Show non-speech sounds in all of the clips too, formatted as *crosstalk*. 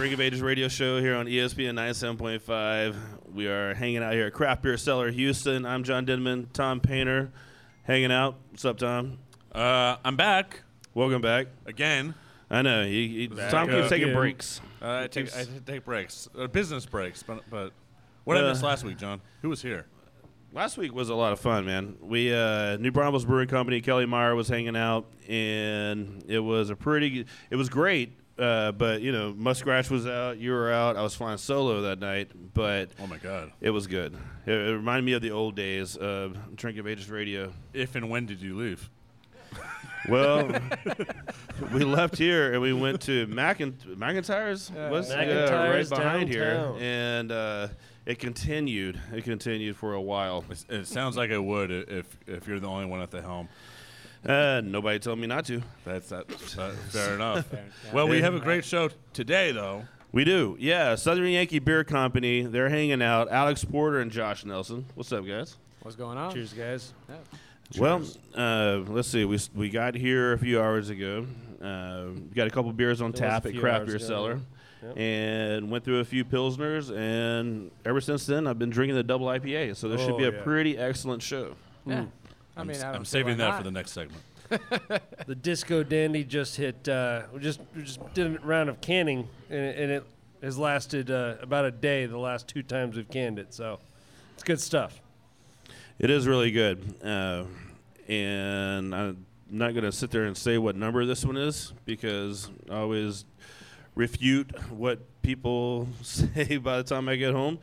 Drink of Ages radio show here on ESPN 97.5. We are hanging out here at Craft Beer Cellar Houston. I'm John Denman, Tom Painter, hanging out. What's up, Tom? Uh, I'm back Welcome back. again. I know he, he, Back Tom keeps taking again. breaks. Uh, I take I take breaks, uh, business breaks. But but what did I miss Uh, last week, John? Who was here? Last week was a lot of fun, man. We uh, New Braunfels Brewing Company, Kelly Meyer was hanging out, and it was a pretty. It was great, uh, but you know, Muskrat was out, you were out. I was flying solo that night, but Oh my God! it was good. It, it reminded me of the old days of Drink of Ages radio. If and when did you leave? Well, *laughs* *laughs* we left here and we went to Macin- McIntyre's, was right behind downtown. here, and uh, it continued. It continued for a while. It's- It sounds like it would if if you're the only one at the helm. Uh, nobody told me not to. That's that. that *laughs* fair enough. Well, we have a great show today, though. We do, yeah. Southern Yankee Beer Company. They're hanging out. Alex Porter and Josh Nelson. What's up, guys? What's going on? Cheers, guys. Well, uh, let's see. We s- we got here a few hours ago. Uh, we got a couple beers on It was tap a at few Craft hours Beer ago, Cellar, Yep. and went through a few pilsners. And ever since then, I've been drinking the double IPA. So this should Oh, be a yeah. pretty excellent show. Yeah. I I'm, mean, s- I don't I'm saving that not. for the next segment. *laughs* The Disco Dandy just hit. Uh, we just we just did a round of canning, and it, and it has lasted uh, about a day. The last two times we've canned it, so it's good stuff. It is really good. Uh, and I'm not going to sit there and say what number this one is because I always refute what people *laughs* say by the time I get home.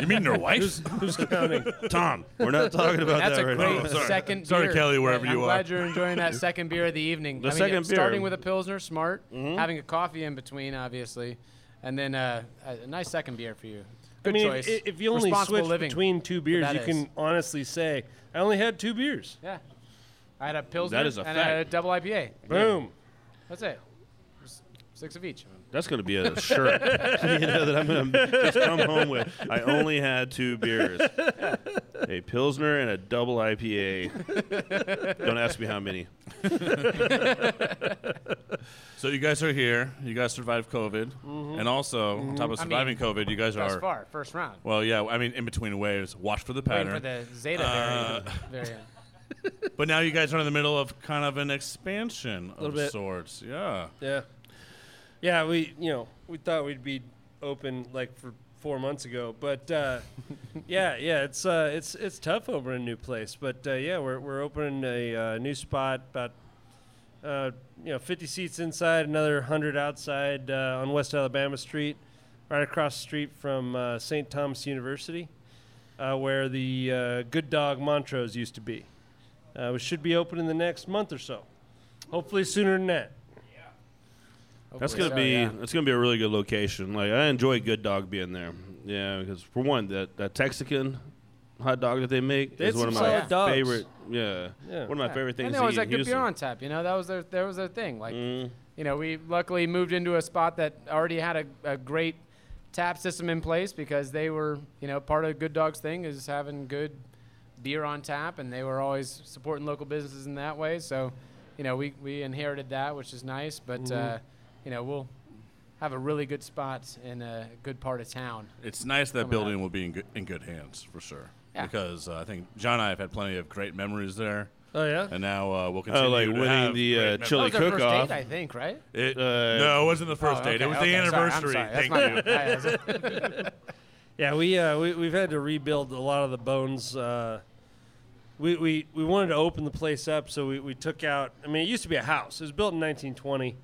You mean your wife? Who's counting? Tom, we're not talking about That's that a right great now. sorry. second Sorry, beer. Kelly, wherever I'm you glad you're enjoying that second beer of the evening. The I mean, second yeah, Starting with a Pilsner, smart. Having a coffee in between, obviously. And then uh, a a nice second beer for you. Good I mean, choice. i- if you only Responsible switch living. between two beers, that you is. can honestly say, "I only had two beers." Yeah. I had a Pilsner is a and I had a fact. double IPA. Boom. That's it. Just Six of each. That's going to be a shirt. *laughs* you know that I'm going to just come home with. I only had two beers, a pilsner and a double IPA. Don't ask me how many. *laughs* So you guys are here. You guys survived COVID, and also on top of I mean, surviving COVID, you guys are. far, first round. Well, yeah. I mean, in between waves, watch for the Waiting pattern. for the Zeta Uh, variant. variant. *laughs* But now you guys are in the middle of kind of an expansion of Little bit. sorts. Yeah. Yeah. Yeah, we you know we thought we'd be open like for four months ago, but uh, *laughs* yeah, yeah, it's uh, it's it's tough over in a new place, but uh, yeah, we're we're opening a uh, new spot about uh, you know 50 seats inside, another 100 outside uh, on West Alabama Street, right across the street from uh, St. Thomas University, uh, where the uh, Good Dog Montrose used to be. Uh, we should be open in the next month or so, hopefully sooner than that. That's gonna so, be yeah. that's gonna be a really good location. Like I enjoy Good Dog being there. Yeah, because for one, that that Texican hot dog that they make They is one of my solid dogs. favorite. Yeah, Yeah. one of my Yeah. favorite things. And to there was eat that good beer on tap. You know, that was their that was their thing. Like, Mm. you know, we luckily moved into a spot that already had a, a great tap system in place because they were, you know, part of Good Dog's thing is having good beer on tap, and they were always supporting local businesses in that way. So, you know, we we inherited that, which is nice. But Mm-hmm. uh, you know, we'll have a really good spot in a good part of town. It's nice that building up. will be in good, in good hands for sure. Yeah. Because uh, I think John and I have had plenty of great memories there, Oh yeah. and now uh, we'll continue. Oh, like to winning have the great uh, chili that was our cook-off. first date, I think, right? It, Uh, no, it wasn't the first Oh, date. It was okay, the sorry, I'm anniversary. sorry. That's Thank my *laughs* you. *laughs* Yeah, we uh, we we've had to rebuild a lot of the bones. Uh, we, we we wanted to open the place up, so we, we took out. I mean, it used to be a house. It was built in 1920.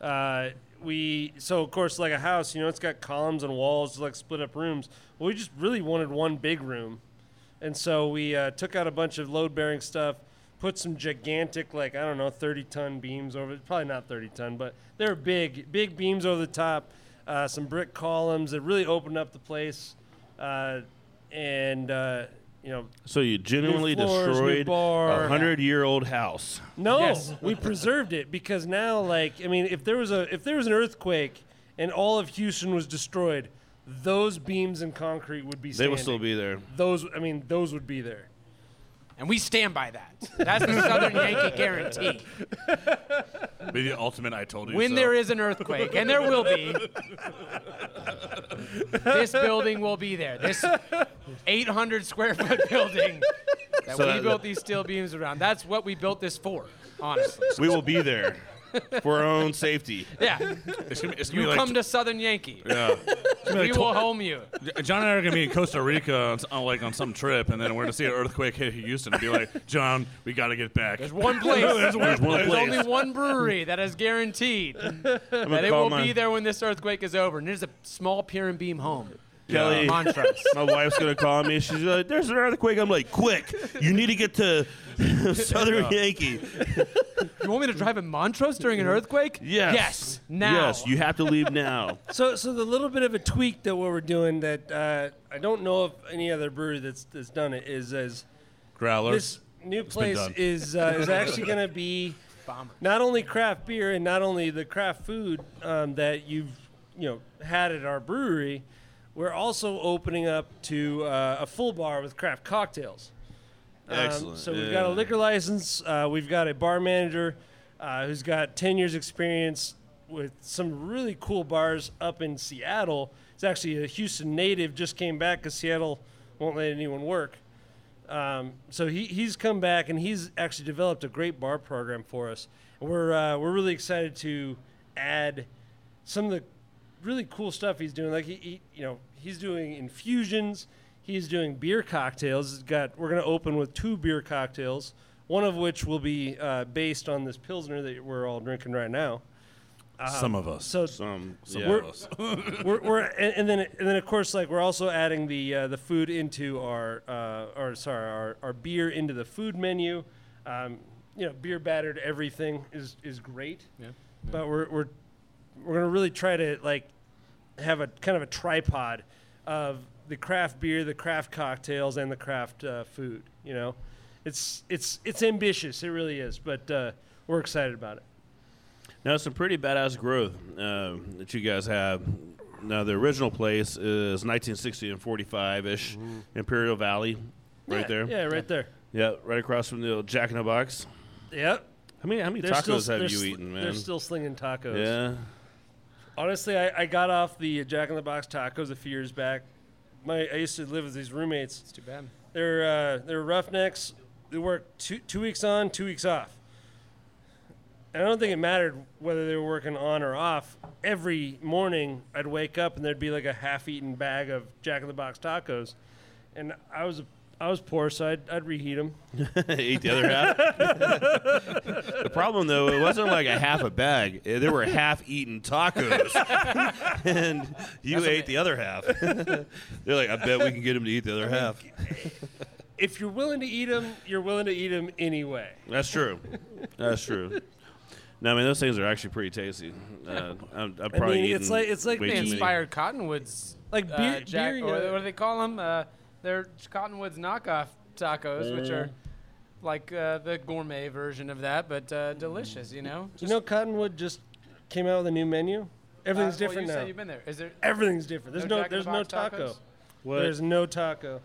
Uh, we so of course like a house, you know, it's got columns and walls, like split up rooms. Well, we just really wanted one big room, and so we uh, took out a bunch of load bearing stuff, put some gigantic like I don't know 30 ton beams over. It. Probably not 30 ton, but they were big big beams over the top. uh, some brick columns that really opened up the place, uh, and uh, you know, So you genuinely floors, new destroyed bar. a hundred-year-old house. no, Yes. we preserved it because now, like, I mean, if there was a if there was an earthquake and all of Houston was destroyed, those beams and concrete would be. They Standing. will still be there. Those, I mean, those would be there. And we stand by that. That's the Southern Yankee guarantee. Be the ultimate I told you When so. there is an earthquake, and there will be, this building will be there. This 800 square foot building that So we that- built these steel beams around. That's what we built this for, honestly. We will be there for our own safety. Yeah. it's gonna be, it's gonna You be like, come to Southern Yankee. yeah. *laughs* We will home you. John and I are gonna be in Costa Rica on, s- on like on some trip, and then we're gonna see an earthquake hit Houston and be like, John, we gotta get back. There's one *laughs* place. There's one There's place. only one brewery that is guaranteed that gonna it call will my, be there when this earthquake is over. And it is a small pier and beam home. Kelly. Montrose. *laughs* My wife's gonna call me. She's like, "There's an earthquake." I'm like, "Quick! You need to get to *laughs* Southern Yankee." *laughs* You want me to drive in Montrose during an earthquake? Yes. Yes. Now. Yes, you have to leave now. So, so the little bit of a tweak that what we're doing that uh, I don't know if any other brewery that's that's done it is as Growler. this new place done. is uh, is actually going to be Bomber. not only craft beer and not only the craft food um, that you've you know had at our brewery. We're also opening up to uh, a full bar with craft cocktails. Um, Excellent. so we've got a liquor license. Uh, we've got a bar manager uh, who's got 10 years experience with some really cool bars up in Seattle. He's actually a Houston native, just came back because Seattle won't let anyone work. Um, so he, he's come back and he's actually developed a great bar program for us. And we're, uh, we're really excited to add some of the really cool stuff he's doing. Like he, he you know, he's doing infusions. He's doing beer cocktails. He's got we're going to open with two beer cocktails, one of which will be uh, based on this pilsner that we're all drinking right now. some of us. So Um, some yeah. of us. *laughs* we're, we're and, and then and then of course like we're also adding the uh, the food into our uh, or sorry our, our beer into the food menu. Um, you know, beer battered everything is is great. Yeah. But we're we're we're gonna really try to like have a kind of a tripod of the craft beer, the craft cocktails, and the craft uh, food. You know, it's it's it's ambitious. It really is. But uh, we're excited about it. Now, some pretty badass growth uh, that you guys have. Now, the original place is 1960 and 45 ish, Imperial Valley, right yeah, there. Yeah, right there. Yeah, right across from the old Jack in the Box. Yep. How many how many They're tacos still, have you sl- eaten, man? They're still slinging tacos. yeah. Honestly, I, I got off the Jack in the Box tacos a few years back. My I used to live with these roommates. It's too bad. They're uh, they're roughnecks. They work two two weeks on, two weeks off. And I don't think it mattered whether they were working on or off. Every morning, I'd wake up and there'd be like a half-eaten bag of Jack in the Box tacos, and I was I was poor, so I'd, I'd reheat them. *laughs* Eat the other half. *laughs* the problem, though, it wasn't like a half a bag. Eh, There were half-eaten tacos, *laughs* and you ate the other half. They're like, I bet we can get him to eat the other half. If you're willing to eat them, you're willing to eat them anyway. That's true. That's true. No, I mean those things are actually pretty tasty. Uh, I'm, I'm probably mean, eating it's like- it's like way the too many. Inspired Cottonwoods. Like uh, Jack, beer, or uh, what do they call them? Uh, they're Cottonwoods knockoff tacos, which are like uh, the gourmet version of that, but uh, delicious. You know. You know, Cottonwood just came out with a new menu. Everything's Uh, well, different you now. said you've been there. Is there? Everything's different. There's no, Jack in the there's no taco. tacos? What? There's no taco.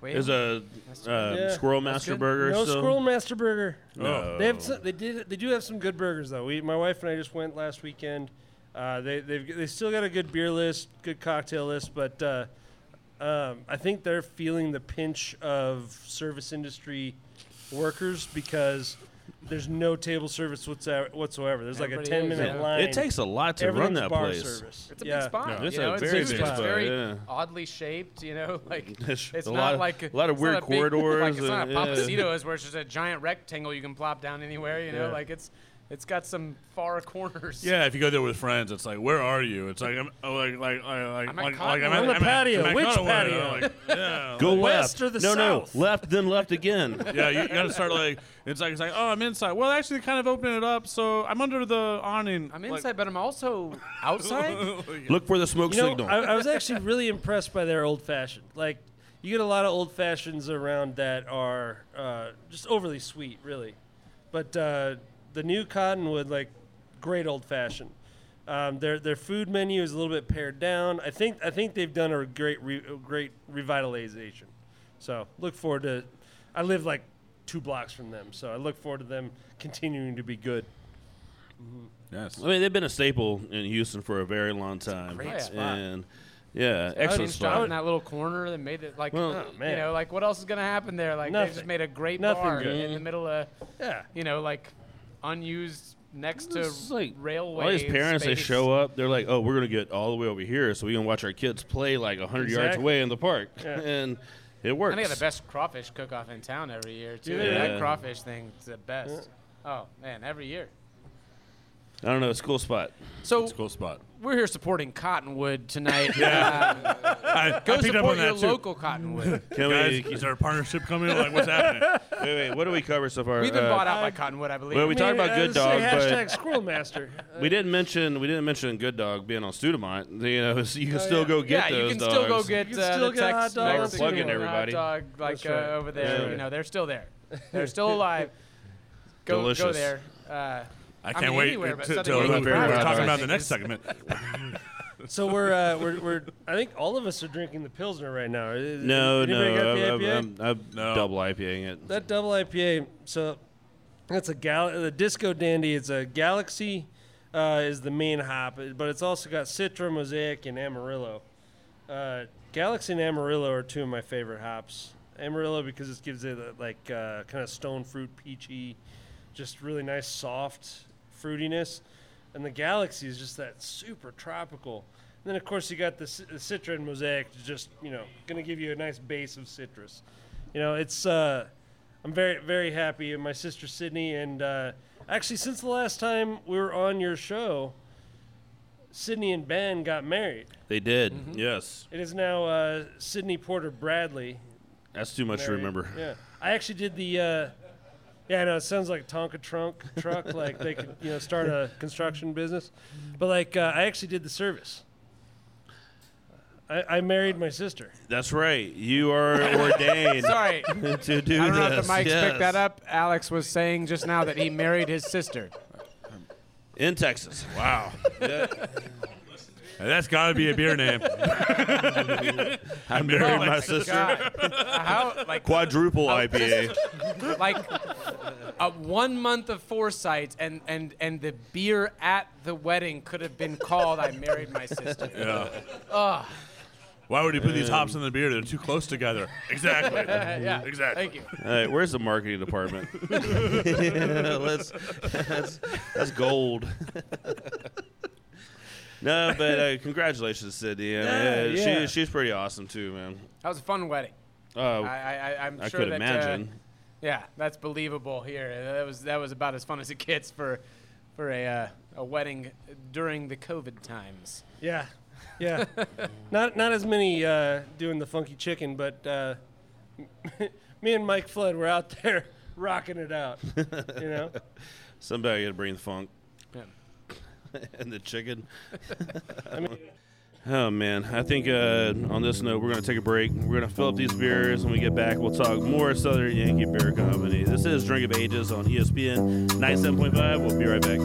Wait, There's a uh, Yeah. Squirrel That's Master. Burger. No still? Squirrel Master Burger. No. They have some, they did they do have some good burgers though. We my wife and I just went last weekend. Uh, they they've they still got a good beer list, good cocktail list, but uh, um, I think they're feeling the pinch of service industry workers because there's no table service whatsoever. whatsoever. There's like a ten is, minute yeah. line. It takes a lot to run that bar place. service. It's a yeah. big spot. Yeah, it's you a know, it's, very it's, big it's very yeah. oddly shaped. You know, *laughs* like It's it's a not lot- like a lot of weird not a big- corridors *laughs* Like it's not a and- yeah. Where it's just a giant rectangle you can plop down anywhere. You know, Yeah. like it's It's got some far corners. Yeah, if you go there with friends, it's like, where are you? It's like, I'm, oh, like, like, like, like, I'm at like, Cottonwood. like, On the I'm at- patio. I'm at Which Cottonwood. patio? Like, yeah, Go west left. or the no, south? no, no. left, then left again. *laughs* yeah, you, you got to start like, it's like, it's like, oh, I'm inside. Well, actually, they kind of open it up, so I'm under the awning. I'm like- inside, but I'm also *laughs* outside. Look for the smoke You know, signal. I, I was actually really impressed by their old fashioned. Like, you get a lot of old fashions around that are uh, just overly sweet, really. But uh, the new Cottonwood, like, great old fashioned. Um, their their food menu is a little bit pared down. I think I think they've done a great re, a great revitalization. So look forward to. I live like two blocks from them, so I look forward to them continuing to be good. yes. I mean, they've been a staple in Houston for a very long time. great spot. And yeah, Excellent excellent spot spot. in that little corner that made it like, Well- Oh, you know, like what else is gonna happen there? Like they just made a great Nothing bar good. in the middle of, Yeah. you know, like unused next to like railway. all these parents, they show up. They're like, "Oh, we're gonna get all the way over here, so we can watch our kids play like hundred yards away in the park," Yeah. *laughs* and it works. And they got the best crawfish cook-off in town every year too. they? That crawfish thing is the best. Oh man, every year. I don't know. It's a cool spot. So It's a cool spot. we're here supporting Cottonwood tonight. *laughs* Yeah. Um, I, go I picked up support on your that too. local Cottonwood. *laughs* Can Guys, we? is there a partnership coming? Like, what's happening? *laughs* Wait, wait. What do we cover so far? We've been Uh, bought out by Cottonwood, I believe. well, we talked about Good Dog, but hashtag Squirrel Master. Uh, we didn't mention we didn't mention Good Dog being on Studemont. You know, so you can still go get Oh, yeah, those you can dogs. still go get You can uh, still the get hot Tex dog We're Mexican plugging hot everybody. dog like That's uh, over there. Yeah. You know, they're still there. They're still alive. Go, go Delicious. there. I I can't mean, wait anywhere, but to, to, to, California we're hot talking about the next segment. *laughs* So we're, uh, we're we're I think all of us are drinking the pilsner right now. Is- No, anybody got the no, I'm, I'm, I'm No. double IPAing it. that double IPA. So that's a gal. The Disco Dandy. It's a Galaxy. Uh, is the main hop, but it's also got Citra, Mosaic, and Amarillo. Uh, Galaxy and Amarillo are two of my favorite hops. Amarillo because it gives it a, like uh, kind of stone fruit, peachy, just really nice soft fruitiness, and the Galaxy is just that super tropical. And then of course you got the, ci- the Citra and Mosaic, just you know, going to give you a nice base of citrus. You know, it's uh, I'm very very happy. And My sister Sydney and uh, actually since the last time we were on your show, Sydney and Ben got married. They did. Mm-hmm. Yes. It is now uh, Sydney Porter Bradley. That's too much to remember. Yeah, I actually did the. Uh, yeah, I know it sounds like Tonka trunk truck, *laughs* like they could you know start a construction business, but like uh, I actually did the service. I, I married my sister. That's right. You are ordained *laughs* sorry. *laughs* to do I don't know this. if the mics yes. picked that up. Alex was saying just now that he married his sister. in Texas. Wow. That's got to be a beer name. *laughs* I married my sister. God. How like Quadruple IPA. *laughs* like uh, one month of foresight and and and the beer at the wedding could have been called "I married my sister." Yeah. Why would you put these hops in the beer? They're too close together. *laughs* Exactly. yeah, Exactly. Thank you. All right, where's the marketing department? Yeah, let's, that's, that's gold. No, *laughs* but uh, congratulations, Sydney. I mean, Yeah, uh, yeah. She, she's pretty awesome too, man. That was a fun wedding. Uh, I, I, I I'm I sure could that, imagine. Uh, yeah, that's believable here. That was that was about as fun as it gets for for a uh, a wedding during the COVID times. Yeah, yeah. *laughs* *laughs* not not as many uh, doing the funky chicken, but uh, me and Mike Flood were out there rocking it out. You know. Somebody got to bring the funk Yeah. *laughs* and the chicken. *laughs* I mean, Oh man, I think uh, on this note we're gonna take a break. We're gonna fill up these beers. When we get back, we'll talk more Southern Yankee Beer Company. This is Drink of Ages on ESPN 97.5. We'll be right back.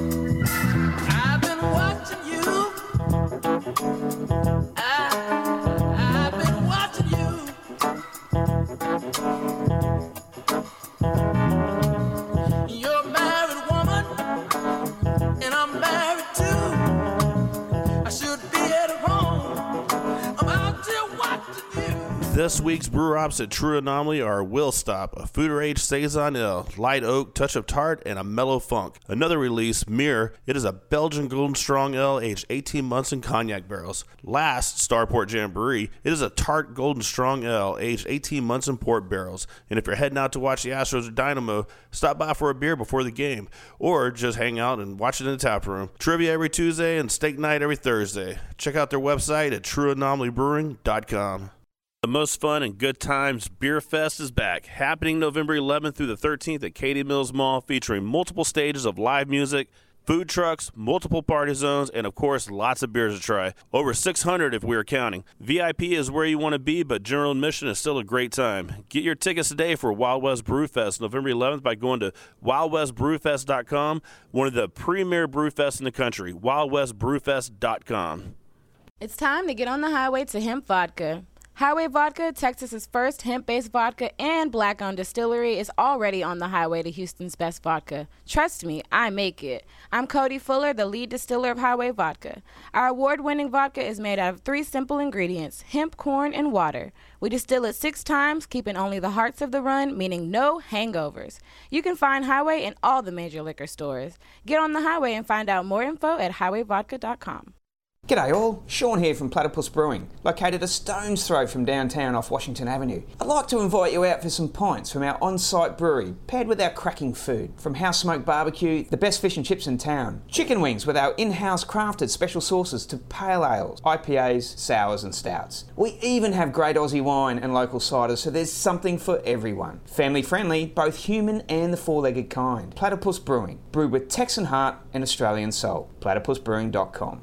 This week's brew hops at True Anomaly are Will Stop, a Foeder Age Saison Ale, Light Oak, Touch of Tart, and a Mellow Funk. Another release, Mirror, it is a Belgian Golden Strong Ale aged 18 months in cognac barrels. Last, Starport Jamboree, it is a Tart Golden Strong Ale aged 18 months in port barrels. And if you're heading out to watch the Astros or Dynamo, stop by for a beer before the game, or just hang out and watch it in the tap room. Trivia every Tuesday and steak night every Thursday. Check out their website at trueanomalybrewing.com. The most fun and good times Beer Fest is back, happening November 11th through the 13th at Katy Mills Mall, featuring multiple stages of live music, food trucks, multiple party zones, and of course, lots of beers to try. Over 600 if we are counting. VIP is where you want to be, but general admission is still a great time. Get your tickets today for Wild West Brew Fest November 11th by going to wildwestbrewfest.com, one of the premier brew fests in the country. wildwestbrewfest.com. It's time to get on the highway to hemp vodka. Highway Vodka, Texas's first hemp-based vodka and black-owned distillery, is already on the highway to Houston's best vodka. Trust me, I make it. I'm Cody Fuller, the lead distiller of Highway Vodka. Our award-winning vodka is made out of three simple ingredients: hemp, corn, and water. We distill it six times, keeping only the hearts of the run, meaning no hangovers. You can find Highway in all the major liquor stores. Get on the highway and find out more info at highwayvodka.com. G'day all, Sean here from Platypus Brewing, located a stone's throw from downtown off Washington Avenue. I'd like to invite you out for some pints from our on-site brewery, paired with our cracking food. From house smoked barbecue, the best fish and chips in town, chicken wings with our in-house crafted special sauces to pale ales, IPAs, sours and stouts. We even have great Aussie wine and local ciders, so there's something for everyone. Family friendly, both human and the four-legged kind. Platypus Brewing, brewed with Texan heart and Australian soul. Platypusbrewing.com.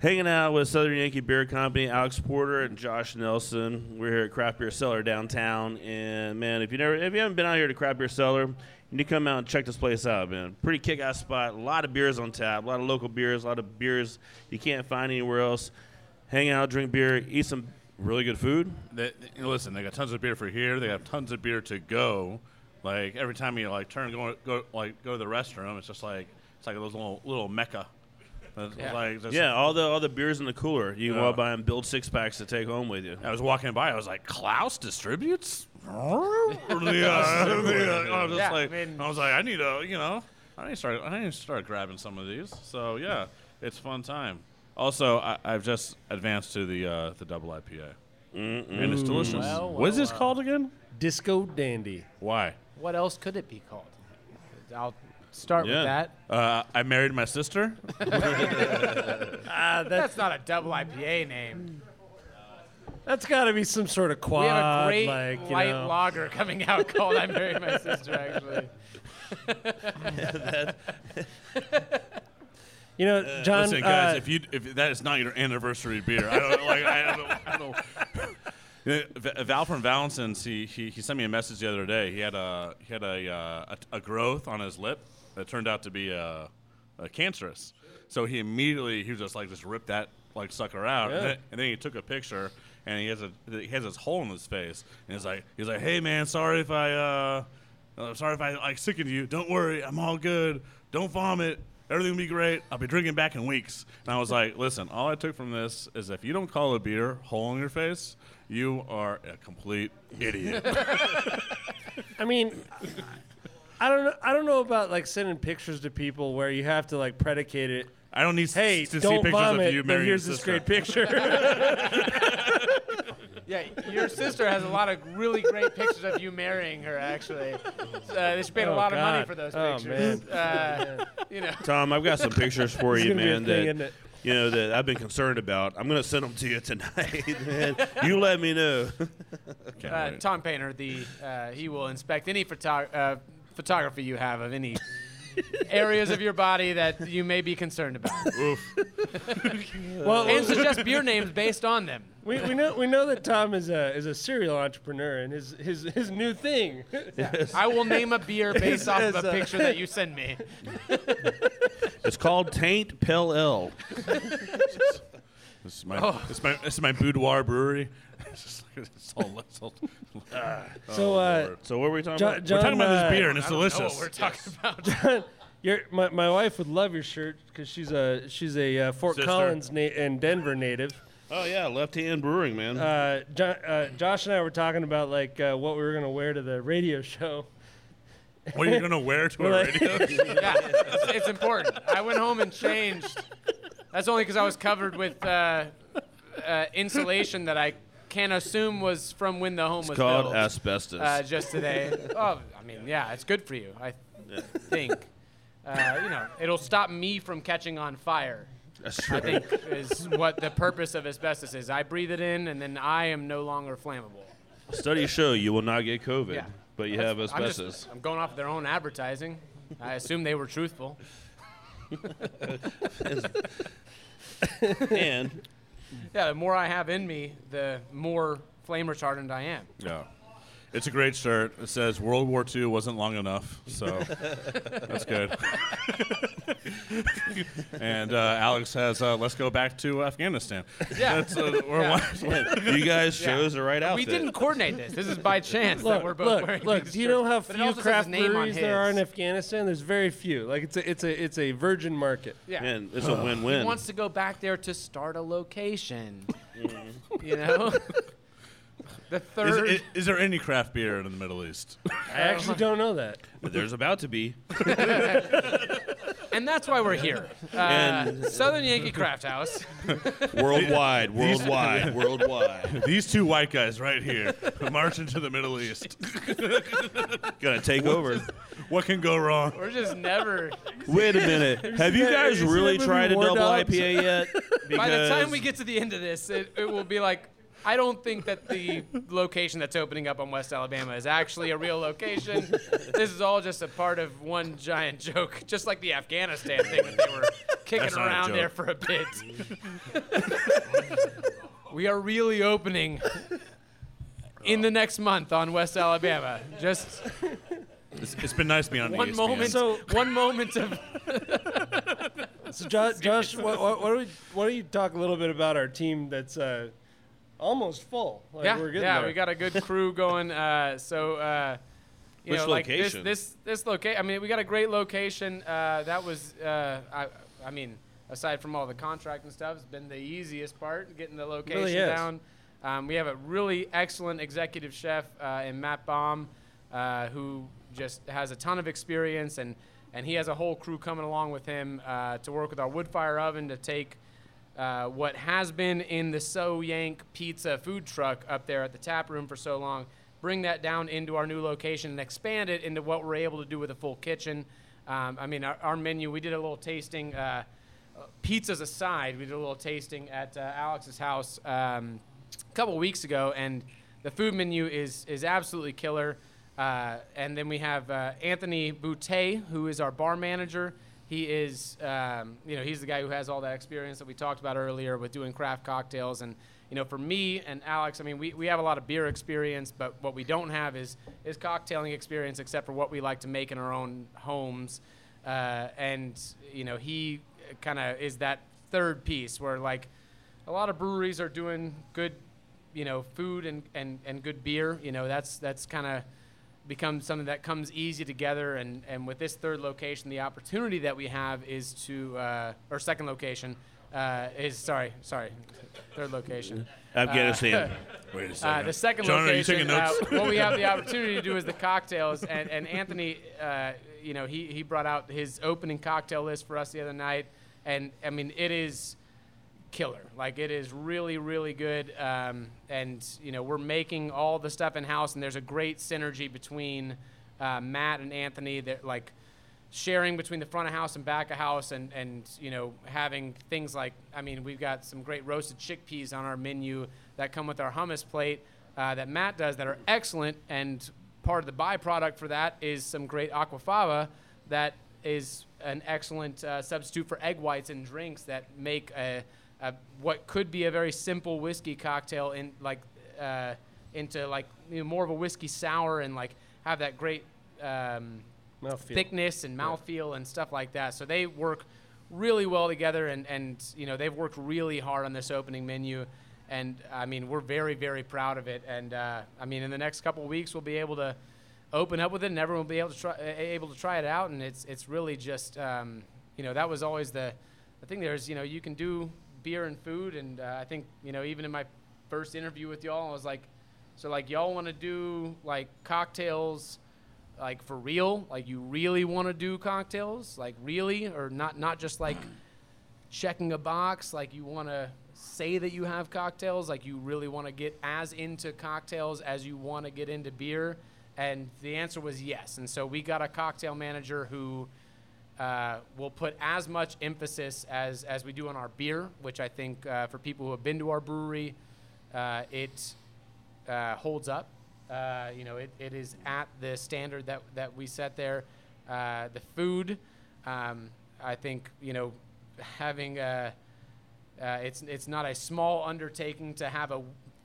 they they. Hanging out with Southern Yankee Beer Company, Alex Porter and Josh Nelson. We're here at Craft Beer Cellar downtown, and man, if you never, if you haven't been out here to Craft Beer Cellar, you need to come out and check this place out, man. Pretty kick-ass spot. A lot of beers on tap, a lot of local beers, a lot of beers you can't find anywhere else. Hang out, drink beer, eat some really good food. They, know, listen, they got tons of beer for here. They have tons of beer to go. Like every time you like turn go go like go to the restroom, it's just like it's like a little little mecca. It's Yeah. Like just, Yeah, all the all the beers in the cooler. You can Yeah. walk by and build six packs to take home with you. I was walking by. I was like, Klaus distributes. *laughs* *laughs* yeah, I was Yeah, like, I mean- I was like, I need a, you know, I need to start, I need to start grabbing some of these. So yeah, it's fun time. Also, I, I've just advanced to the uh, the double IPA, and it's delicious. Well, what is this well. called again? Disco Dandy. Why? What else could it be called? I'll start Yeah. with that. Uh, I married my sister. *laughs* Ah, that's That's not a double IPA name. that's got to be some sort of quad. we have a great like, you light know. lager coming out called "I Married My Sister." Actually, *laughs* You know, John. Listen, guys, uh, if you if that is not your anniversary beer, I don't like. I don't. I don't Yeah, *laughs* V- Val from Valenson's, he, he he sent me a message the other day. He had a he had a uh, a, a growth on his lip that turned out to be a, uh, cancerous. So he immediately he was just like just ripped that like sucker out, and, then, and then he took a picture and he has a he has this hole in his face, and he's like he's like, hey man, sorry if I uh, uh sorry if I like sickened you. Don't worry, I'm all good. Don't vomit. Everything will be great. I'll be drinking back in weeks. And I was like, *laughs* listen, all I took from this is if you don't call a beer hole in your face, you are a complete idiot. *laughs* I mean, I don't know. I don't know about like sending pictures to people where you have to like predicate it. I don't need Hey, to see don't pictures vomit. of you but marrying here's your this sister. great picture. *laughs* *laughs* yeah, your sister has a lot of really great pictures of you marrying her. Actually, *laughs* uh, they should pay a Oh, lot of money God. for those Oh, pictures. man. Uh, you know, Tom, I've got some pictures for you, gonna be a man. thing, That isn't it? you know that I've been concerned about. I'm gonna send them to you tonight, man. You let me know. Can't uh, wait. Tom Painter, the uh, he will inspect any photo- uh, photography you have of any areas of your body that you may be concerned about. *laughs* Well, and suggest beer names based on them. we, we know we know that Tom is a is a serial entrepreneur, and his his his new thing. I will name a beer *laughs* based off of is, a picture that you send me. *laughs* It's called Taint Pale L. This is my this is my this is my boudoir brewery. It's just like- it's all, it's all, So, uh, So what were we talking John, about? John, we're talking about uh, this beer and it's I don't know delicious. what we're talking about. *laughs* John, your, my, my wife would love your shirt because she's a she's a uh, Fort Sister. Collins na- and Denver native. Oh yeah, Left Hand Brewing, man. Uh, jo- uh, Josh and I were talking about like uh, what we were gonna wear to the radio show. What are you gonna wear to a like- radio? *laughs* *laughs* yeah, it's, it's important. I went home and changed. That's only because I was covered with uh, uh, insulation that I can assume was from when the home it's was called built. asbestos. uh, just today. *laughs* oh, I mean, yeah, it's good for you. I think. Uh, you know, it'll stop me from catching on fire. That's true. I think is what the purpose of asbestos is. I breathe it in, and then I am no longer flammable. Studies show you will not get COVID, Yeah. but you That's- have I'm, asbestos. just, I'm going off their own advertising. I assume they were truthful. *laughs* and Yeah, the more I have in me, the more flame retardant I am. Yeah. It's a great shirt. It says World War II wasn't long enough, so *laughs* that's good. and uh, Alex has uh, let's go back to Afghanistan. Yeah. That's, uh, we're Yeah. one- *laughs* you guys Yeah. chose the right outfit. We didn't coordinate this. This is by *laughs* chance Look, that we're both look, wearing look. these Do you know how few craft his breweries there are in. Afghanistan? There's very few. Like it's a it's a it's a virgin market. Yeah. Man, it's a He win-win. wants to go back there to start a location. you know? The Is, third. is, is there any craft beer in the Middle East? I actually don't know that. But there's about to be. and that's why we're here. Uh, And- Southern Yankee Craft House. *laughs* Worldwide, worldwide, *laughs* worldwide. These two white guys right here marching to the Middle East. *laughs* Gonna take over. What can go wrong? We're just never. Wait a minute. Have you guys have you seen really tried a War double Dogs? IPA yet? By the time we get to the end of this, it, it will be like. I don't think that the *laughs* location that's opening up on West Alabama is actually a real location. this is all just a part of one giant joke, just like the Afghanistan thing that they were *laughs* kicking That's not a around there for a bit. *laughs* we are really opening in the next month on West Alabama. Just It's, it's been nice being on one ESPN. moment, So- one moment of So Josh, Josh what, what, what do we why don't you talk a little bit about our team that's uh, almost full? Like, yeah, we're yeah, there. we got a good crew *laughs* going. Uh, so, uh, you Which know, like this, this, this location. I mean, we got a great location. Uh, that was, uh, I, I mean, aside from all the contract and stuff, it's been the easiest part getting the location Really is. down. Um, we have a really excellent executive chef uh, in Matt Baum, uh, who just has a ton of experience and. And he has a whole crew coming along with him uh, to work with our wood fire oven to take uh, what has been in the So Yank Pizza food truck up there at the tap room for so long, bring that down into our new location and expand it into what we're able to do with a full kitchen. Um, I mean, our, our menu, we did a little tasting, uh, pizzas aside, we did a little tasting at uh, Alex's house um, a couple weeks ago, and the food menu is, is absolutely killer. Uh, and then we have uh, Anthony Boutte, who is our bar manager. He is, um, you know, he's the guy who has all that experience that we talked about earlier with doing craft cocktails. And, you know, for me and Alex, I mean, we, we have a lot of beer experience, but what we don't have is, is cocktailing experience except for what we like to make in our own homes. Uh, and, you know, he kind of is that third piece where, like, a lot of breweries are doing good, you know, food and, and, and good beer. You know, that's, that's kind of becomes something that comes easy together. And, and with this third location, the opportunity that we have is to, uh, or second location, uh, is sorry, sorry, third location. Afghanistan. *laughs* Wait a Uh, second. the second John, are you location, uh, what we have the *laughs* opportunity to do is the cocktails. And, and Anthony, uh, you know, he, he brought out his opening cocktail list for us the other night. And I mean, it is killer. Like it is really, really good. Um, and you know, we're making all the stuff in house, and there's a great synergy between uh, Matt and Anthony. That like sharing between the front of house and back of house, and and you know, having things like I mean, we've got some great roasted chickpeas on our menu that come with our hummus plate uh, that Matt does that are excellent. And part of the byproduct for that is some great aquafaba that is an excellent uh, substitute for egg whites in drinks that make a, a what could be a very simple whiskey cocktail in like uh, into like you know, more of a whiskey sour and like have that great um, Mouthfeel. thickness and mouthfeel and stuff like that. So they work really well together, and and you know they've worked really hard on this opening menu. And I mean, we're very, very proud of it. And uh, I mean, in the next couple of weeks, we'll be able to open up with it, and everyone will be able to try, able to try it out. And it's it's really just, um, you know, that was always the, the thing. There's, you know, you can do beer and food, and uh, I think, you know, even in my first interview with y'all, I was like, so like y'all want to do like cocktails, like for real? Like you really want to do cocktails, like really, or not? Not just like checking a box? Like you want to say that you have cocktails? Like you really want to get as into cocktails as you want to get into beer? And the answer was yes. And so we got a cocktail manager who uh, will put as much emphasis as, as we do on our beer which i think uh, for people who have been to our brewery uh, it uh, holds up uh, you know it, it is at the standard that, that we set there uh, the food um, i think you know having a uh, it's it's not a small undertaking to have a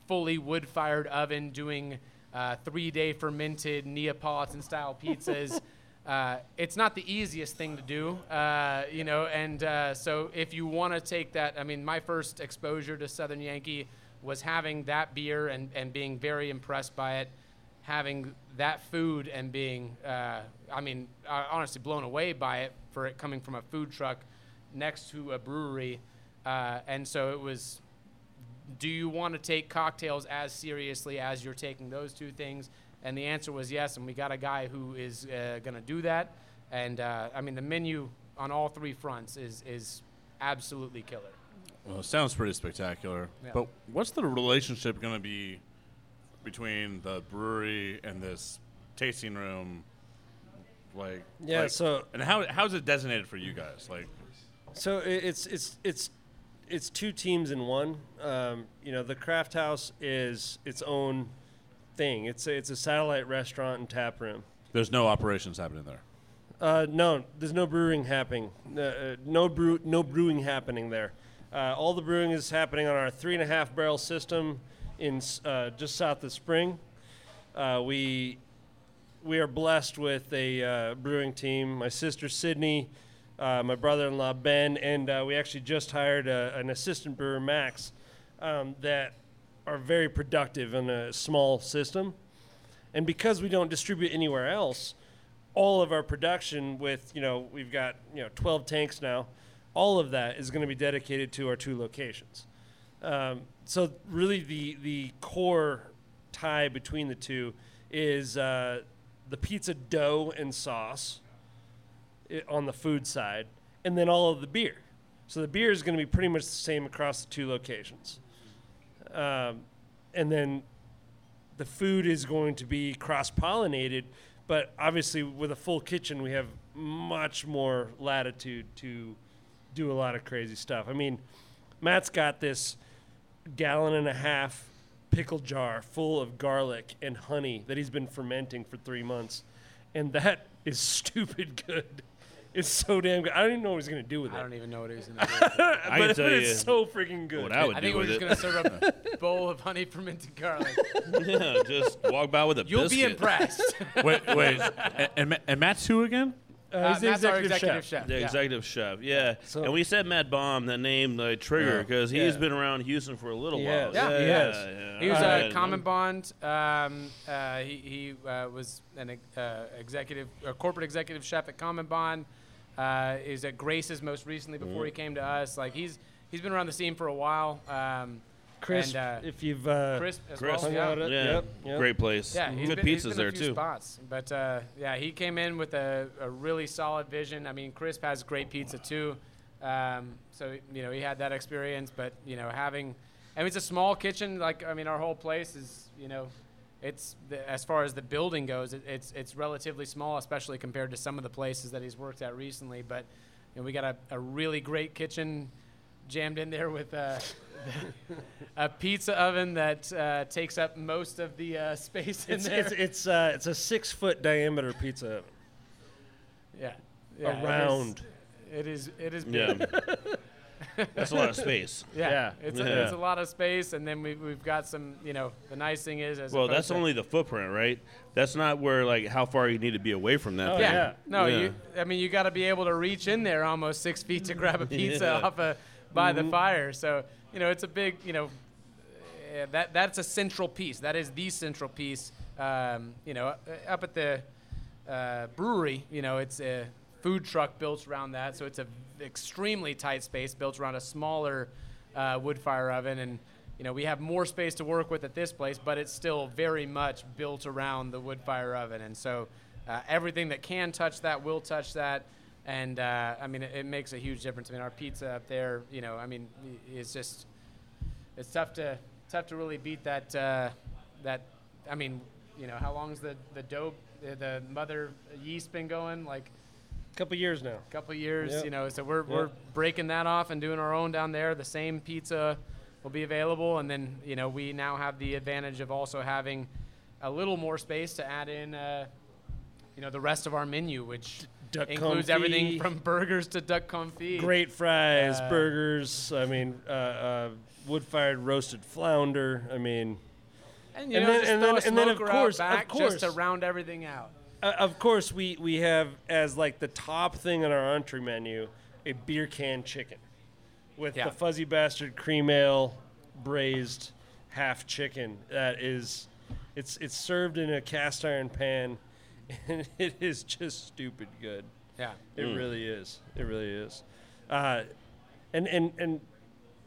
fully wood-fired oven doing uh, three-day fermented Neapolitan-style *laughs* pizzas. Uh, it's not the easiest thing to do, uh, you know. And uh, so, if you want to take that, I mean, my first exposure to Southern Yankee was having that beer and, and being very impressed by it, having that food and being, uh, I mean, uh, honestly blown away by it for it coming from a food truck next to a brewery. Uh, and so it was do you want to take cocktails as seriously as you're taking those two things? And the answer was yes. And we got a guy who is uh, going to do that. And uh, I mean, the menu on all three fronts is, is absolutely killer. Well, it sounds pretty spectacular. Yeah. But what's the relationship going to be between the brewery and this tasting room? Like, Yeah, like- so- and how how's it designated for you guys? Like, So it's it's it's it's two teams in one. Um, you know, the Craft House is its own thing. It's a, it's a satellite restaurant and tap room. there's no operations happening there. Uh, no, there's no brewing happening. Uh, uh, no brew, no brewing happening there. Uh, all the brewing is happening on our three and a half barrel system in uh, just south of Spring. Uh, we we are blessed with a uh, brewing team. My sister Sydney, uh, my brother-in-law Ben, and uh, we actually just hired a, an assistant brewer Max um, that are very productive in a small system. And because we don't distribute anywhere else, all of our production with you know we've got you know 12 tanks now all of that is going to be dedicated to our two locations. Um, so really the the core tie between the two is uh, the pizza dough and sauce i- on the food side and then all of the beer. So the beer is going to be pretty much the same across the two locations um, and then the food is going to be cross pollinated, but obviously with a full kitchen, we have much more latitude to do a lot of crazy stuff. I mean, Matt's got this gallon and a half pickle jar full of garlic and honey that he's been fermenting for three months, and that *laughs* is stupid good. It's so damn good. I don't even know what he's gonna do with it. I don't even know what he was going *laughs* to do. but I can tell it's you so freaking good. what I would I do think we're with just it. going to serve up *laughs* a bowl of honey fermented garlic. *laughs* yeah, just walk by with a You'll biscuit. be impressed. wait, wait, and, and, Ma- and Matt's who again? Uh, Uh, he's the Matt's our executive, executive chef. chef. The yeah. executive chef, yeah. So- and we said Matt Baum, that name, the trigger, Yeah. because he's Yeah. been around Houston for a little He while. has. Yeah, he yeah, has. yeah. He was All a right. common bond. Um, uh, he he uh, was an uh, executive, a corporate executive chef at Common Bond. Uh, is at Grace's most recently before he came to us. Like he's he's been around the scene for a while. Um, Chris, and, uh, if you've uh, Chris as Chris. well. Yeah. Yeah, yep, yep. great place. Yeah, he's good been, he's pizzas been there a few too. Spots, but uh, yeah, he came in with a, a really solid vision. I mean, Chris has great pizza too, um, so you know he had that experience. But you know, having, I mean, it's a small kitchen. Like I mean, our whole place is you know, it's the, as far as the building goes, it, it's it's relatively small, especially compared to some of the places that he's worked at recently. But you know, we got a, a really great kitchen jammed in there with uh, *laughs* a pizza oven that uh, takes up most of the uh, space in It's there. it's it's, uh, it's a six foot diameter pizza oven. yeah. Yeah, it is- around. It is. It is Yeah. *laughs* big. That's a lot of space. *laughs* Yeah, Yeah. It's, Yeah. A, it's a lot of space, and then we, we've got some. You know, the nice thing is, as Well, that's to- only the footprint, right? That's not where like how far you need to be away from that. Oh, thing. Yeah. yeah. No, Yeah. you. I mean, you got to be able to reach in there almost six feet to grab a *laughs* pizza Yeah. off a by the fire. So you know, it's a big. You know, uh, that that's a central piece. That is the central piece. Um, you know, uh, up at the uh, brewery, you know, it's a food truck built around that, so it's a extremely tight space built around a smaller uh, wood fire oven, and you know we have more space to work with at this place, but it's still very much built around the wood fire oven, and so uh, everything that can touch that will touch that. And uh, I mean, it, it makes a huge difference. I mean, our pizza up there, you know, I mean, it's just it's tough to tough to really beat that uh, that. I mean, you know, how long's the the dough the, the mother yeast been going? Like couple years now. couple years, Yep. you know. So we're Yep. we're breaking that off and doing our own down there. The same pizza will be available, and then you know we now have the advantage of also having a little more space to add in. Uh, you know the rest of our menu, which Duck includes confit. everything from burgers to duck confit. Great fries, Uh, burgers. I mean, uh, uh, wood-fired roasted flounder. I mean, And you And know, then- and then- a and then, of course- of back just to round everything out. Uh, of course, we we have as like the top thing on our entree menu a beer can chicken with Yeah. the fuzzy bastard cream ale braised half chicken. That is, it's it's served in a cast iron pan, *laughs* and it is just stupid good. Yeah. It really is. It really is. Uh, and and and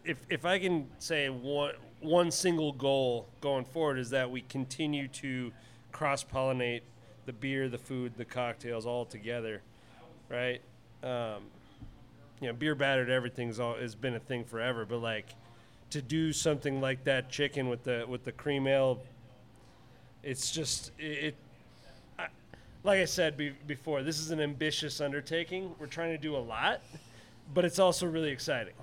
if if I can say one one single goal going forward is that we continue to cross pollinate the beer, the food, the cocktails all together, right? Um, you know, beer battered everything's all has been a thing forever, but like to do something like that chicken with the with the cream ale, it's just it. it I, like I said be, before, this is an ambitious undertaking. We're trying to do a lot, but it's also really exciting.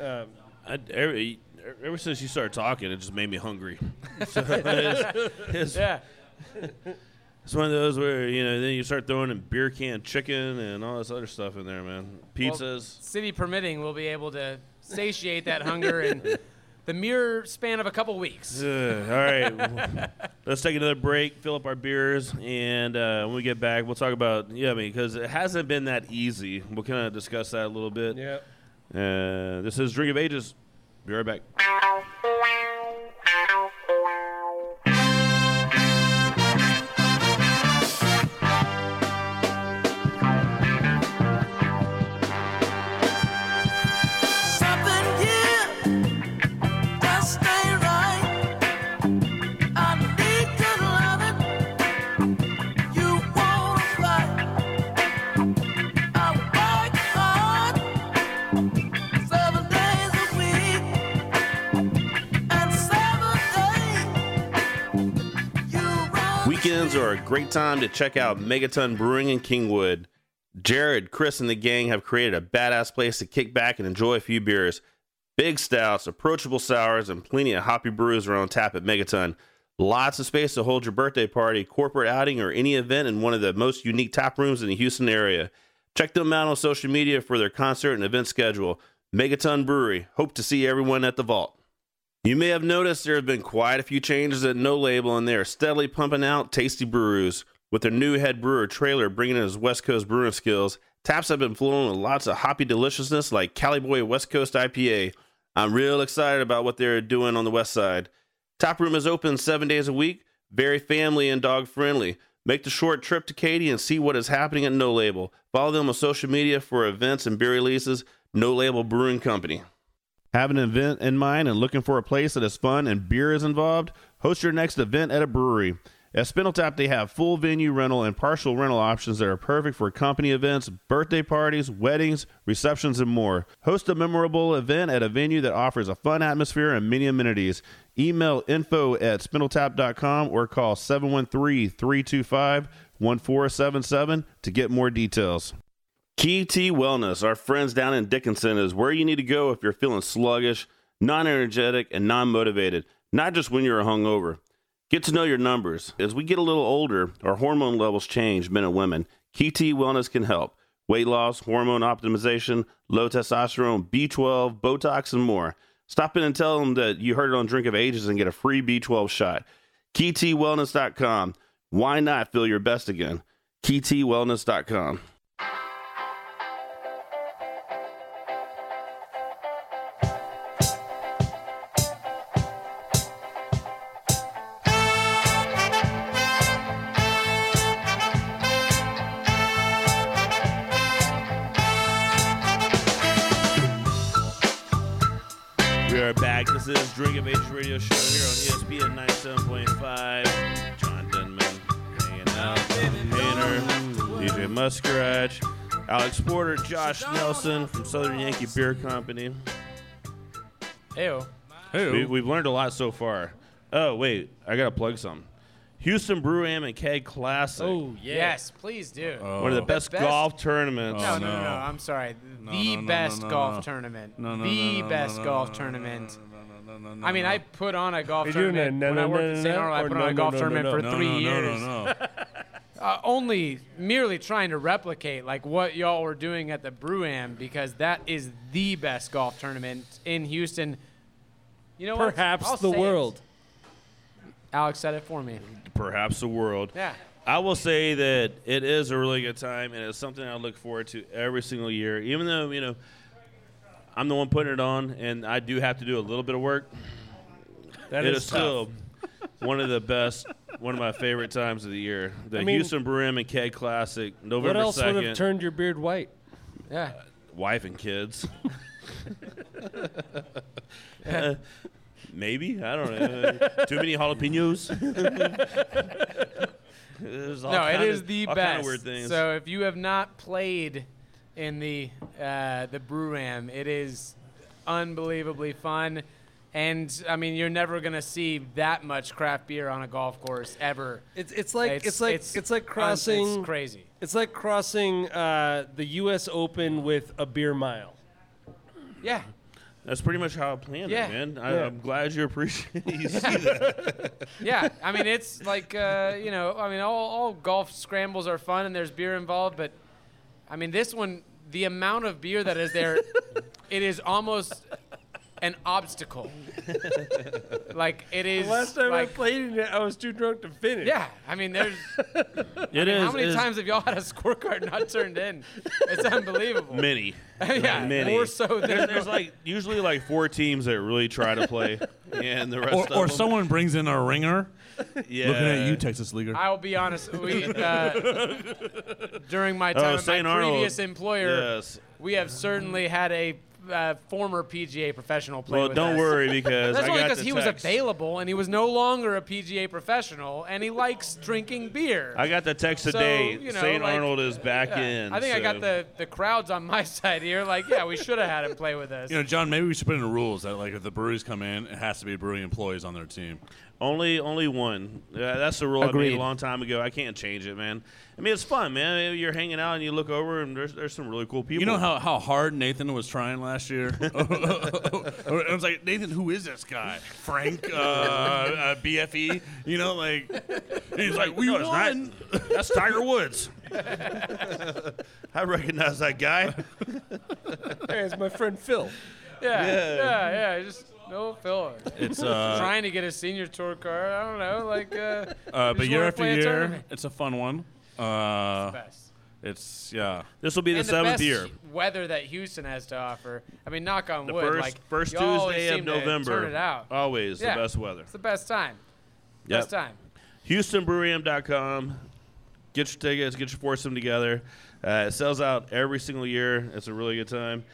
Um, I, ever, ever since you started talking, it just made me hungry. *laughs* So it's, it's, *laughs* Yeah. It's one of those where you know then you start throwing in beer can chicken and all this other stuff in there, man. Pizzas. City permitting, we'll be able to satiate that hunger in the mere span of a couple weeks. Ugh, all right, *laughs* let's take another break, fill up our beers, and uh, when we get back, we'll talk about yeah, I mean, because it hasn't been that easy. We'll kind of discuss that a little bit. yeah. Uh, this is Drink of Ages. Be right back. Are a great time to check out Megaton Brewing in Kingwood. Jared, Chris, and the gang have created a badass place to kick back and enjoy a few beers. Big stouts, approachable sours, and plenty of hoppy brews are on tap at Megaton. Lots of space to hold your birthday party, corporate outing, or any event in one of the most unique tap rooms in the Houston area. Check them out on social media for their concert and event schedule. Megaton Brewery. Hope to see everyone at the vault. You may have noticed there have been quite a few changes at No Label, and they are steadily pumping out tasty brews. With their new head brewer Trailer bringing in his West Coast brewing skills, taps have been flowing with lots of hoppy deliciousness like Cali Boy West Coast IPA. I'm real excited about what they're doing on the West Side. Tap room is open seven days a week, very family and dog friendly. Make the short trip to Katy and see what is happening at No Label. Follow them on social media for events and beer releases. No Label Brewing Company. Have an event in mind and looking for a place that is fun and beer is involved? Host your next event at a brewery. At Spindletap, they have full venue rental and partial rental options that are perfect for company events, birthday parties, weddings, receptions, and more. Host a memorable event at a venue that offers a fun atmosphere and many amenities. Email info at spindletap.com or call 713 325 1477 to get more details. Key T Wellness, our friends down in Dickinson, is where you need to go if you're feeling sluggish, non energetic, and non motivated, not just when you're hungover. Get to know your numbers. As we get a little older, our hormone levels change, men and women. Key T Wellness can help. weight loss, hormone optimization, low testosterone, B12, Botox, and more. Stop in and tell them that you heard it on Drink of Ages and get a free B12 shot. KeyTWellness.com. Why not feel your best again? KeyTWellness.com. Drink of Age Radio Show here on E ESPN 97.5. John Denman hanging out. Painter, DJ Muskrat, Alex Porter, Josh Nelson from Southern Yankee Beer Company. Ew. We, we've learned a lot so far. Oh, wait. I got to plug some. Houston Brew Am and Keg Classic. Oh yeah. Yes, please do. One of the best, golf tournaments. No, no, no, no. I'm sorry. No, the no, no, best no, no, golf tournament. No, no, the no, no, best golf tournament. No, no, no, I mean, no. I put on a golf Are you doing tournament a when I worked no, at no, St. no, Arnold. I or put no, on a golf no, no, tournament no. for No, three no, no, years. no, no. *laughs* *laughs* uh, only merely trying to replicate like what y'all were doing at the Brewam because that is the best golf tournament in Houston. You know what? Perhaps I'll the say it. world. Alex said it for me. Perhaps the world. Yeah. I will say that it is a really good time, and it's something I look forward to every single year. Even though you know I'm the one putting it on, and I do have to do a little bit of work. That it is is still one of the best, one of my favorite times of the year. The I mean- Houston Brewam and Keg Classic, November What else would have turned your beard white? Yeah. Wife and kids. Uh, *laughs* *laughs* maybe I don't know. Too many jalapenos. *laughs* No, it is of- the best. kind of weird things. So if you have not played in the uh, the Brewam, it is unbelievably fun. And I mean, you're never gonna see that much craft beer on a golf course ever. It's it's like it's, like it's, like crossing. it's crazy. It's like crossing uh, the U.S. Open with a beer mile. Yeah. That's pretty much how I planned Yeah. it, man. I, Yeah. I'm glad you appreciate *laughs* you see that. *laughs* yeah, I mean it's like uh, you know, I mean all, all golf scrambles are fun and there's beer involved, but I mean this one, the amount of beer that is there, *laughs* it is almost an obstacle. *laughs* like it is. The last time like, I played in it, I was too drunk to finish. Yeah, I mean there's. *laughs* It I mean, is- How many it is- times have y'all had a scorecard not turned in? It's *laughs* unbelievable. Many. yeah, Many. more so than There's, there's like usually like four teams that really try to play, and the rest Or, of or them, someone brings in a ringer. Yeah. Looking at you, Texas Leaguer. I'll be honest. We, uh, during my Oh, time at my Arnold. previous employer, Yes. we have certainly had a uh, former PGA professional play Well, with don't us. worry because That's I only because the he was available and he was no longer a PGA professional and he likes drinking beer. I got the text So, today. you know, St. like- Arnold is back Yeah. in. I think I got the, the crowds on my *laughs* side here. Like, yeah, we should have had him play with us. You know, John, maybe we should put in the rules that like if the breweries come in, it has to be brewing employees on their team. Only, only one. Yeah, that's the rule I made a long time ago. I can't change it, man. I mean, it's fun, man. You're hanging out and you look over, and there's there's some really cool people. You know how, how hard Nathan was trying last year? *laughs* *laughs* I was like, Nathan, who is this guy? Frank, uh, uh, BFE? You know, like, he's like, we No, it's not. won. *laughs* That's Tiger Woods. I recognize that guy. Hey, it's my friend Phil. Yeah, Yeah. yeah, yeah. Just no filler. It's, uh, *laughs* trying to get a senior tour card. I don't know, like. Uh, Uh, but year after year, it's a fun one. Uh, best. It's, yeah. This will be the and seventh the best year. weather that Houston has to offer. I mean, knock on The wood. first like first Tuesday of November. Turn it out. Always Yeah, the best weather. It's the best time. Yep. Best time. HoustonBrewAm.com. Get your tickets. Get your foursome together. Uh, it sells out every single year. It's a really good time.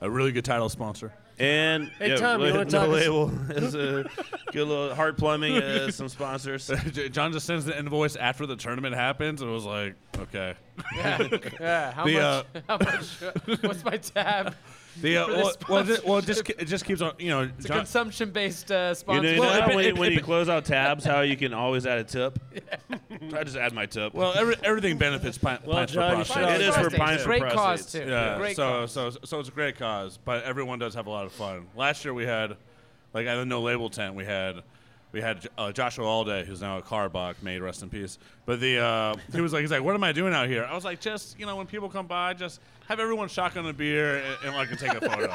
A really good title sponsor. And Hey, yeah, Tom, you wanna talk us- label is a good little heart plumbing. Uh, *laughs* some sponsors. John just sends the invoice after the tournament happens, and it was like, okay. Yeah. *laughs* yeah. How The, much? uh, *laughs* how much? what's my tab? The, uh, *laughs* well, well, just, well, it just it just keeps on. You know, It's a consumption-based uh, You sponsor. know, you know Well, it- when, it- when you close out tabs, how you can always add a tip? *laughs* I just add my tip. well, every, everything benefits pi- Well, Pints John, for you should Prostate. it is for Prostate. Pints for Great Prostates. cause too. Yeah, Great so cause. so so it's a great cause, but everyone does have a lot of fun. Last year we had, like at the No Label tent, we had we had uh, Joshua Alday, who's now a cardbox, made rest in peace. But the uh, he was like, he's like, what am I doing out here? I was like, just you know, when people come by, just have everyone shotgun a beer and, and like take a photo.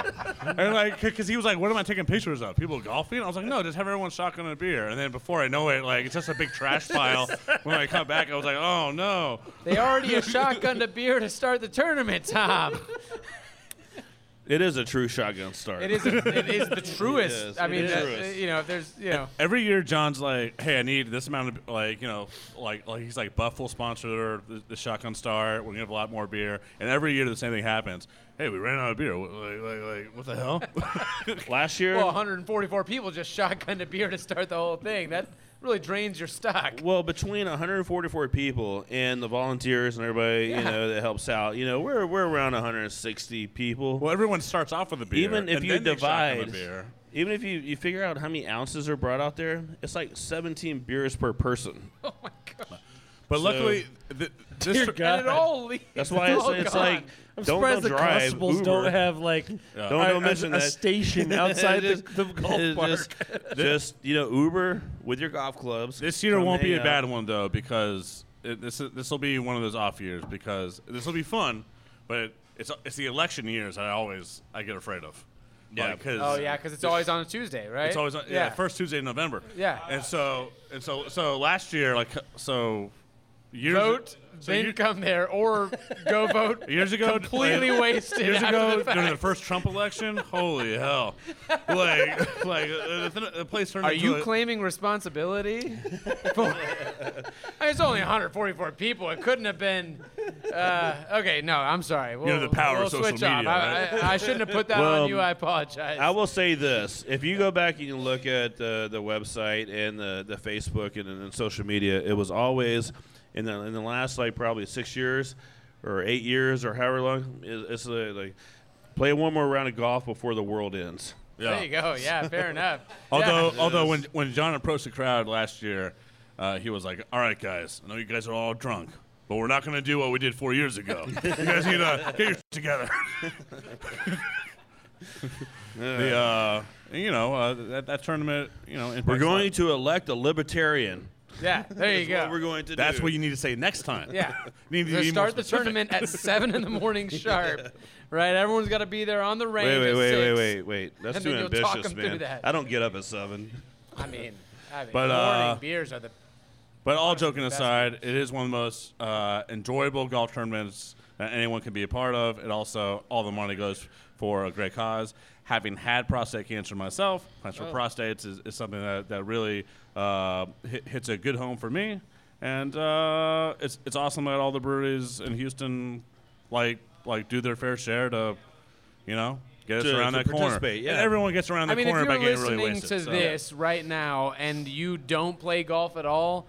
*laughs* and like, because he was like, what am I taking pictures of? People golfing? I was like, no, just have everyone shotgun a beer. And then before I know it, like it's just a big trash pile. *laughs* when I come back, I was like, oh no. They already a shotgun a beer to start the tournament, Tom. *laughs* It is a true shotgun start. It is. A, *laughs* it is the truest. It is. I mean, It uh, you know, if there's, you know, Every year, John's like, "Hey, I need this amount of like, you know, like like he's like Buff will sponsor the, the Shotgun Star. We're gonna have a lot more beer." And every year, the same thing happens. Hey, we ran out of beer. What- Like, like, like what the hell? *laughs* *laughs* Last year, well, 144 people just shotgunned a beer to start the whole thing. That really drains your stock. Well, between 144 people and the volunteers and everybody, Yeah. you know, that helps out, you know, we're we're around 160 people. well, everyone starts off with a beer. Even if and you then divide, a beer. even if you, you figure out how many ounces are brought out there, it's like 17 beers per person. *laughs* Oh my god. But So- luckily, th- this Dear tr- God. And it all le- That's why it's, all it's gone. like I'm don't, surprised the drive. constables Uber. don't have like *laughs* Yeah. Don't, a, don't mention a, a station *laughs* outside the, Just- *laughs* the golf just- park. Just you know, Uber with your golf clubs. This year won't be a out. bad one though because it, this this will be one of those off years because this will be fun, but it's it's the election years I always I get afraid of. Yeah. Like, 'cause Oh yeah, because it's always on a Tuesday, right? It's always on, yeah. first Tuesday in November. Yeah. and so and so so last year like so years vote, so then year- come there, or go vote. *laughs* Years ago, completely like, wasted. Years after ago, the fact. during the first Trump election, holy hell! Like, *laughs* like uh, the, the place turned Are into you a- claiming responsibility? *laughs* for- I mean, it's only 144 people. It couldn't have been. Uh, okay, no, I'm sorry. We'll, know, the power we'll of social switch off. media, I, right? I, I shouldn't have put that Well, on you. I apologize. I will say this: if you go back and you look at the the website and the the Facebook and, and social media, it was always in the in the last like probably six years or eight years or however long. it- It's uh, like play one more round of golf before the world ends. Yeah. There you go. Yeah, fair enough. Although, Yeah. although when when John approached the crowd last year, uh, he was like, "All right, guys, I know you guys are all drunk, but we're not going to do what we did four years ago. *laughs* you guys need to get your together." *laughs* the uh, you know uh, that, that tournament, you know, We're going to elect a libertarian. Yeah, *laughs* there you go. what we're going to That's do. what you need to say next time. Yeah. *laughs* You need to be more start the specific. tournament at *laughs* seven in the morning sharp. Right, everyone's got to be there on the range. Wait, wait, at wait, wait, six. wait, wait. That's And too then you'll talk ambitious, 'em through man. that. I don't get up at seven. I mean, I mean, But, morning uh, beers are the But all joking aside, it is one of the most uh, enjoyable golf tournaments that anyone can be a part of. It also, all the money goes for a great cause. Having had prostate cancer myself, Pints for Oh. Prostates is, is something that, that really uh, hit, hits a good home for me. And uh, it's, it's awesome that all the breweries in Houston like like do their fair share to, you know, get us around to that corner. yeah. And everyone gets around the I mean, corner by getting really listening wasted. to so- this right now and you don't play golf at all,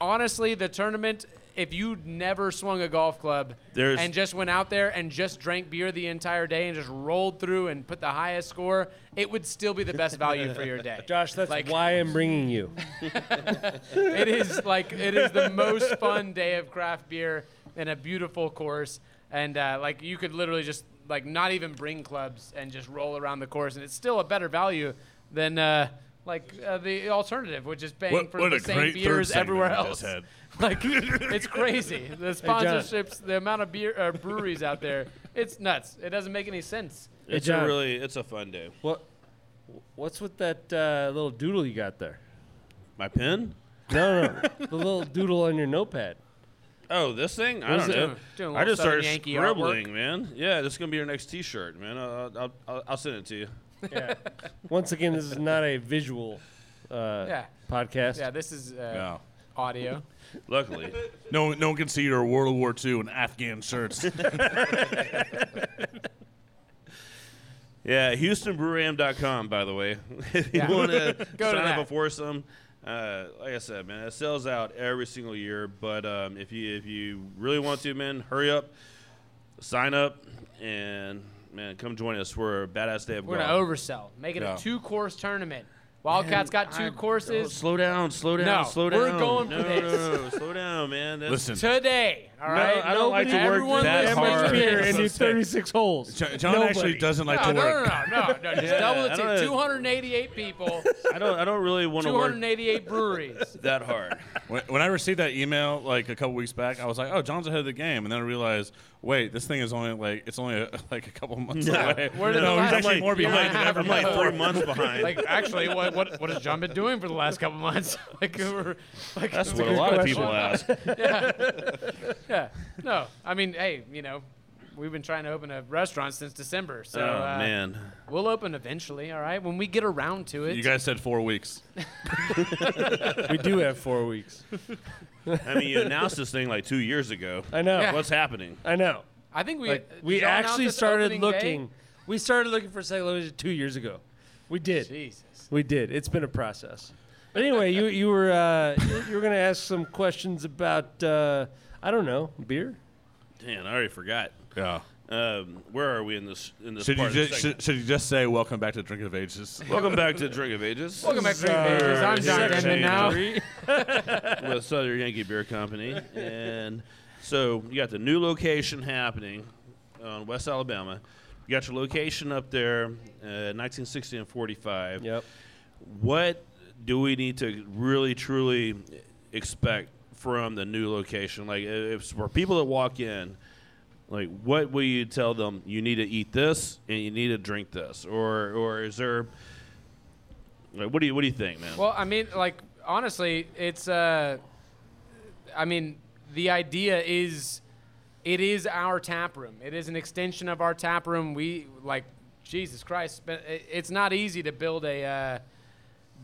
honestly, the tournament, if you never swung a golf club There's- and just went out there and just drank beer the entire day and just rolled through and put the highest score, it would still be the best value for your day. *laughs* Josh, that's Like- why I'm bringing you. *laughs* it is like it is the most fun day of craft beer in a beautiful course, and uh, like you could literally just like not even bring clubs and just roll around the course, and it's still a better value than uh, like uh, the alternative, which is paying What- for what the same great beers everywhere else. *laughs* Like it's crazy. The John. sponsorships, the amount of beer uh, breweries out there, it's nuts. It doesn't make any sense. Hey, It's a really, it's a fun day. What? What's with that uh, little doodle you got there? My pen? No, no, *laughs* the little doodle on your notepad. Oh, this thing? I don't know. Doing- doing a I little just started Yankee scribbling, artwork. man. Yeah, this is gonna be your next T-shirt, man. I'll, I'll, I'll, I'll send it to you. Yeah. *laughs* Once again, this is not a visual uh, Yeah. podcast. Yeah, this is uh, Yeah. audio. Luckily, No, no one can see your World War II and Afghan shirts. *laughs* *laughs* yeah. HoustonBrewAm.com, by the way. if you want to Go to sign that. up before some, uh, like I said, man, it sells out every single year. But um, if you if you really want to, man, hurry up, sign up, and man, come join us We're a badass day of We're golf. gonna oversell. Make it Yeah. a two-course tournament. Wildcats got two I- courses. Slow down, slow down, No, slow down. we're down. going for no, this. No, no, slow down, man. That's- Listen, today. All right. I don't like to work Everyone that listening hard. to beer and do 36 holes. John, John Nobody. actually doesn't like no, to no, work. no, no, no, no. Just Yeah, double the I team. don't- 288 people, I don't. I don't really want to work 288 breweries. *laughs* that hard. When, when I received that email like a couple weeks back, I was like, "Oh, John's ahead of the game," and then I realized, wait, this thing is only like it's only a, *laughs* like a couple months away. Where did no, he's last- actually I'm more behind than ever. I'm like four months behind. Like, actually, what, what what has John been doing for the last couple months? like, *laughs* we're, like That's what a good lot of people ask. yeah. Yeah. No, I mean, hey, you know, we've been trying to open a restaurant since December, so oh uh, man. we'll open eventually. All right, when we get around to it. You guys said four weeks. *laughs* we do have four weeks. I mean, you announced this thing like two years ago. I know. Yeah. What's happening? I know. I think we Like, we actually started opening day? looking. We started looking for a second location two years ago. We did. Jesus. We did. It's been a process. But anyway, you you were uh, you were going to ask some questions about uh, I don't know beer. Damn, I already forgot. Yeah. Um, where are we in this in this Should you part of the just segment? should, should you just say *laughs* welcome back to Drink of Ages? Welcome back to Drink of Ages. Welcome back to Drink of Ages. I'm John Section Denman now. *laughs* with Southern Yankee Beer Company, and so you got the new location happening on West Alabama. You got your location up there, uh, 1960 and 45. Yep. What do we need to really truly expect from the new location? Like, if for people that walk in, like, what will you tell them? You need to eat this and you need to drink this, or or is there? Like, what do you what do you think, man? Well, I mean, like honestly, it's uh, I mean, the idea is, it is our tap room. It is an extension of our tap room. We like, Jesus Christ, but it's not easy to build a uh,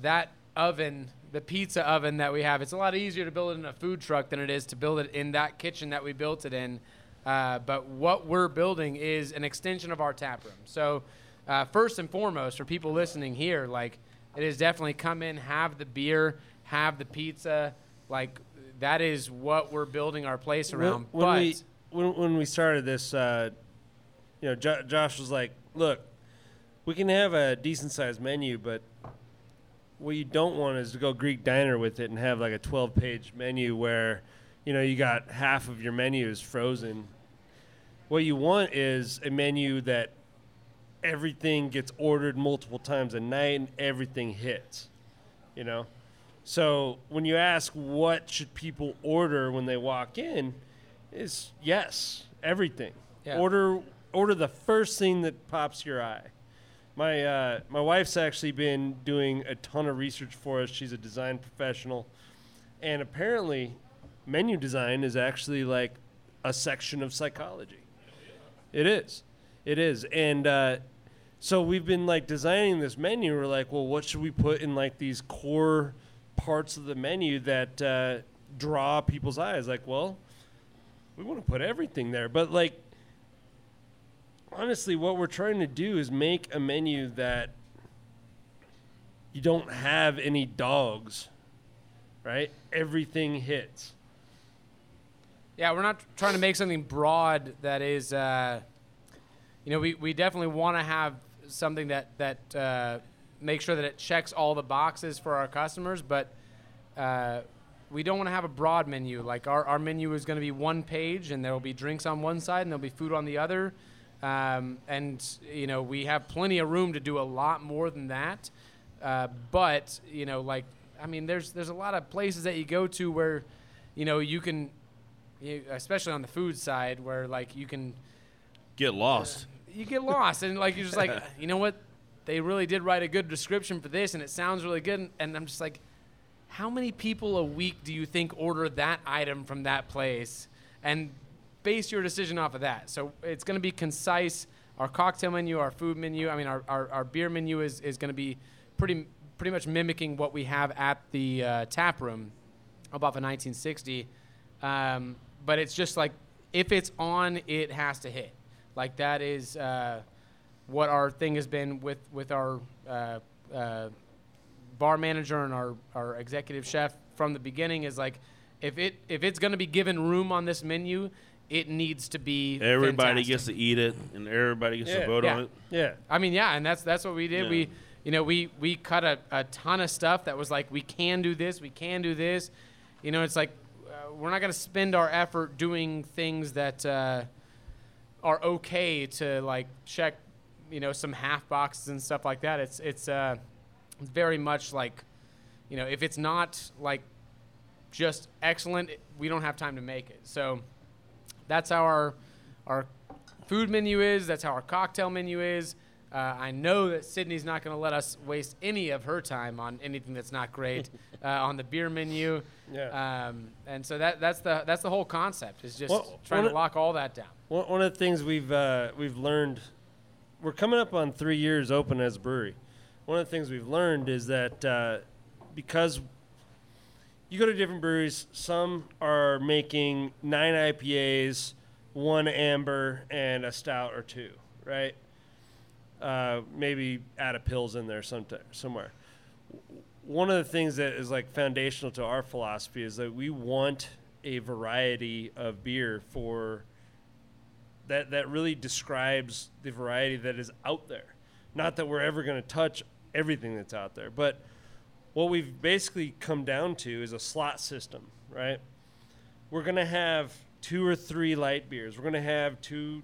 that oven, the pizza oven that we have. It's a lot easier to build it in a food truck than it is to build it in that kitchen that we built it in. Uh, but what we're building is an extension of our tap room. So, uh, first and foremost, for people listening here, like it is definitely come in, have the beer, have the pizza. Like that is what we're building our place around. When, when but we when, when we started this, uh, you know, jo- Josh was like, "Look, we can have a decent sized menu, but what you don't want is to go Greek diner with it and have like a 12 page menu where, you know, you got half of your menu is frozen. What you want is a menu that everything gets ordered multiple times a night and everything hits, you know? So when you ask what should people order when they walk in, is yes, everything. Yeah. Order order the first thing that pops your eye. My uh, my wife's actually been doing a ton of research for us. She's a design professional, and apparently, menu design is actually like a section of psychology. It is, it is, and uh, so we've been like designing this menu. We're like, well, what should we put in like these core parts of the menu that uh, draw people's eyes? Like, well, we want to put everything there, but like honestly, what we're trying to do is make a menu that you don't have any dogs, right? Everything hits. Yeah, we're not trying to make something broad that is, uh, you know, we, we definitely want to have something that that uh, make sure that it checks all the boxes for our customers, but uh, we don't want to have a broad menu. Like our, our menu is going to be one page, and there will be drinks on one side, and there'll be food on the other. Um, and you know, we have plenty of room to do a lot more than that. Uh, but you know, like I mean, there's there's a lot of places that you go to where, you know, you can you, especially on the food side where like you can Get lost. you get lost and like you're just like you know what they really did write a good description for this and it sounds really good and, and i'm just like how many people a week do you think order that item from that place and base your decision off of that. So it's going to be concise. Our cocktail menu our food menu i mean our, our, our beer menu is, is going to be pretty pretty much mimicking what we have at the uh, tap room about the 1960 um, but it's just like if it's on it has to hit. Like that is uh, what our thing has been with with our uh, uh, bar manager and our, our executive chef from the beginning is like if it if it's going to be given room on this menu it needs to be Everybody fantastic. gets to eat it, and everybody gets Yeah. to vote Yeah. on it. Yeah. I mean, yeah, and that's that's what we did. Yeah. We, you know, we we cut a, a ton of stuff that was like we can do this, we can do this. You know, it's like uh, we're not going to spend our effort doing things that uh, are okay to like check, you know, some half boxes and stuff like that. It's it's uh, very much like, you know, if it's not like just excellent, we don't have time to make it. So that's how our our food menu is. That's how our cocktail menu is. Uh, I know that Sydney's not going to let us waste any of her time on anything that's not great *laughs* uh, on the beer menu. Yeah. Um, and so that that's the that's the whole concept is just Well, trying to lock all that down. One, of the things we've uh, we've learned, we're coming up on three years open as a brewery. One of the things we've learned is that uh, because you go to different breweries, some are making nine IPAs, one amber, and a stout or two, right? Uh, maybe add a pils in there sometime, somewhere. One of the things that is like foundational to our philosophy is that we want a variety of beer for that that really describes the variety that is out there. Not that we're ever going to touch everything that's out there, but what we've basically come down to is a slot system, right? We're going to have two or three light beers. We're going to have two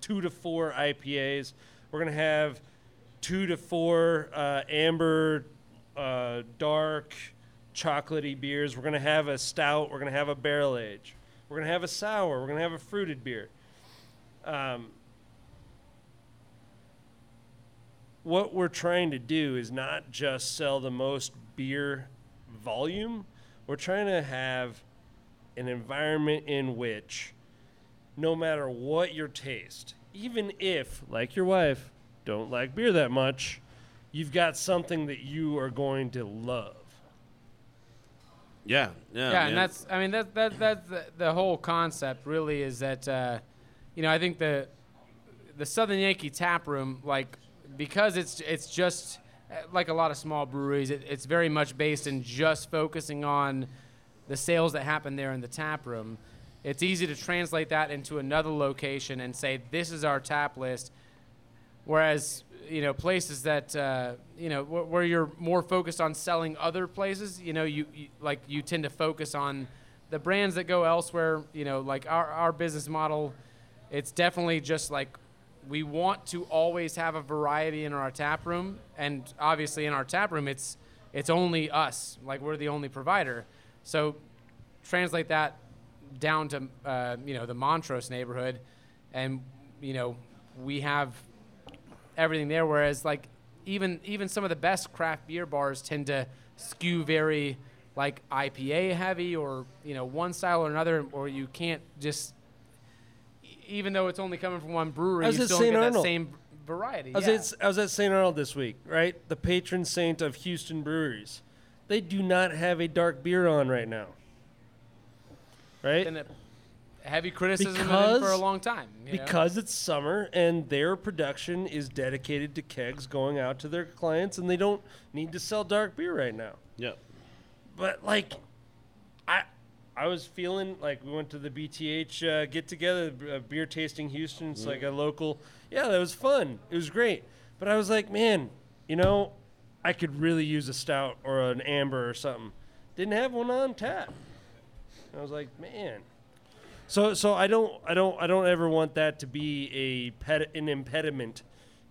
two to four IPAs. We're going to have two to four uh, amber, uh, dark, chocolatey beers. We're going to have a stout. We're going to have a barrel age. We're going to have a sour. We're going to have a fruited beer. Um, what we're trying to do is not just sell the most beer volume. We're trying to have an environment in which no matter what your taste, even if, like your wife, don't like beer that much, you've got something that you are going to love. Yeah, yeah, yeah, man. and that's I mean that that that's the, the whole concept really is that uh, you know I think the the Southern Yankee Tap Room like because it's it's just uh, like a lot of small breweries it, it's very much based in just focusing on the sales that happen there in the tap room. It's easy to translate that into another location and say this is our tap list Whereas, you know, places that, uh, you know, wh- where you're more focused on selling other places, you know, you, you like you tend to focus on the brands that go elsewhere. You know, like our, our business model, it's definitely just like we want to always have a variety in our tap room, and obviously in our tap room, it's it's only us. Like we're the only provider. So translate that down to uh, you know the Montrose neighborhood, and you know we have everything there. Whereas like even even some of the best craft beer bars tend to skew very like IPA heavy or you know one style or another, or you can't just even though it's only coming from one brewery, I was you still St. get that same variety. I was, yeah. at, I was at St. Arnold this week, right? The patron saint of Houston breweries. They do not have a dark beer on right now. Right? Been a heavy criticism of them for a long time. you know? because it's summer and their production is dedicated to kegs going out to their clients and they don't need to sell dark beer right now. Yep. But like I I was feeling like we went to the BTH uh, get together, uh, beer tasting Houston. It's like a local. Yeah, that was fun. It was great. But I was like, man, you know, I could really use a stout or an amber or something. Didn't have one on tap. I was like, man. So so I don't I don't I don't ever want that to be a ped- an impediment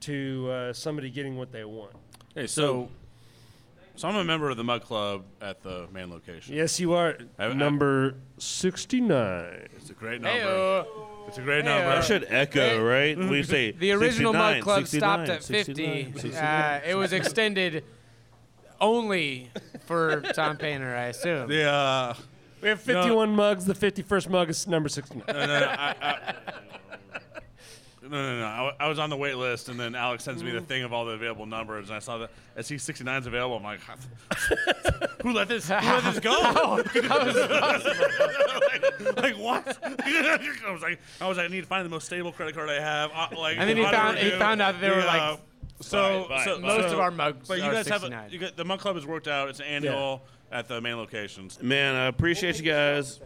to uh, somebody getting what they want. Hey, so, so I'm a member of the Mug Club at the main location. Yes, you are I- I- number sixty nine. It's a great number. Heyo. It's a great Heyo. number. That should echo, right? When you say The original 69, Mug Club 69, stopped at 50. 69, 69. Uh, it was extended only for Tom Painter, I assume. The uh, We have 51 mugs. The 51st mug is number 69. No, no, no, I, was on the wait list, and then Alex sends me the thing of all the available numbers, and I saw that I see 69 is available. I'm like, *laughs* who let this? Who let this go? *laughs* *laughs* like, like, what? I was like, I was like, I need to find the most stable credit card I have. Uh, like, And then he whatever, found- he dude. found out that they were, like, uh, so, Buy it, so buy it, buy it. Most so- of our mugs But you are guys have 69. a, you got, the mug club has worked out. It's annual at the main locations. Man, I appreciate you guys.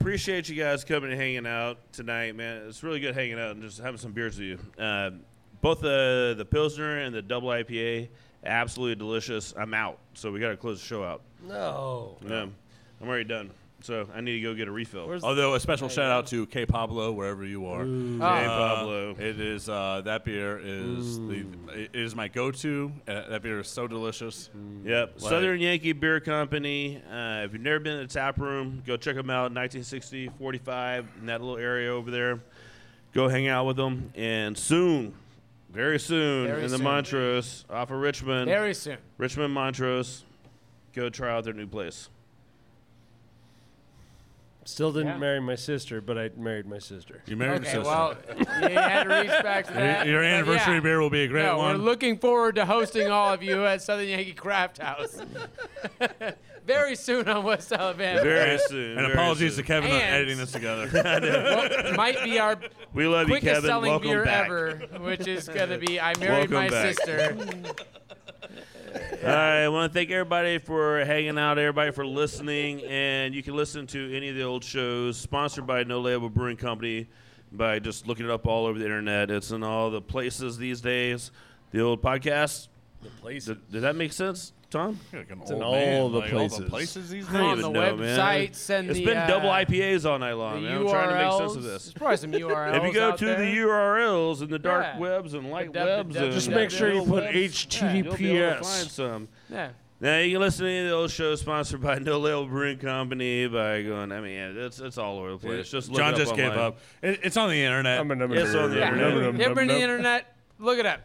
Appreciate you guys coming and hanging out tonight, man. It's really good hanging out and just having some beers with you. Uh, both the the pilsner and the double IPA, absolutely delicious. I'm out, so we got to close the show out. No. Yeah, I'm already done. So I need to go get a refill. Although a special shout out to K Pablo wherever you are. Ooh. Uh, K. Pablo. It is uh, that beer is the it is my go-to. Uh, that beer is so delicious. Yep. Like- Southern Yankee Beer Company. Uh, if you've never been to the tap room, go check them out. 1960, 45 in that little area over there. Go hang out with them. And soon, very soon, Very in the soon. Montrose off of Richmond. Very soon. Richmond Montrose. Go try out their new place. Still didn't Yeah. marry my sister, but I married my sister. You married Okay, well, you had to reach back to *laughs* Your- that. your but anniversary yeah. beer will be a great Yeah, one. We're looking forward to hosting all of you at Southern Yankee Craft House *laughs* very soon on West Alabama. Very soon. And very apologies soon. to Kevin on And- editing this together. *laughs* What might be our We love you, quickest Kevin. selling Welcome beer back. ever, which is going to be I married Welcome my back. sister. All right, I want to thank everybody for hanging out, everybody for listening, and you can listen to any of the old shows sponsored by No Label Brewing Company by just looking it up all over the internet. It's in all the places these days. The old podcast. The places. Did, did that make sense, Tom? It's in all the places. places these I don't On even the know, man. websites and It's the, been uh, double IPAs all night long. man. I'm trying to make sense of URLs. this. There's probably some URLs. If you go out to there. the URLs and the dark Yeah. webs and light The w- webs, w- and Just make sure you put webs, You'll be able to HTTPS. find some. Yeah. Now you can listen to any of those shows sponsored by *laughs* No Label Brewing Company by going. I mean, it's it's all over the place. Just look John it up just gave up. It, it's on the internet. I'm gonna- It's on the Yeah. internet. You ever in the internet? Look it up.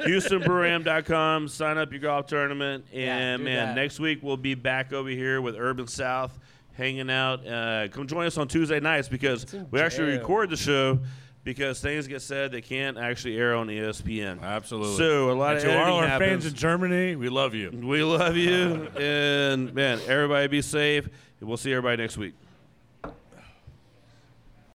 HoustonBrewAm.com. Sign up your golf tournament, and Yeah, man, that. next week we'll be back over here with Urban South, hanging out. Uh, come join us on Tuesday nights because in we actually record the show because things get said they can't actually air on ESPN. Absolutely. So a lot And of to all our happens. fans in Germany, we love you. We love you, and man, everybody be safe. We'll see everybody next week.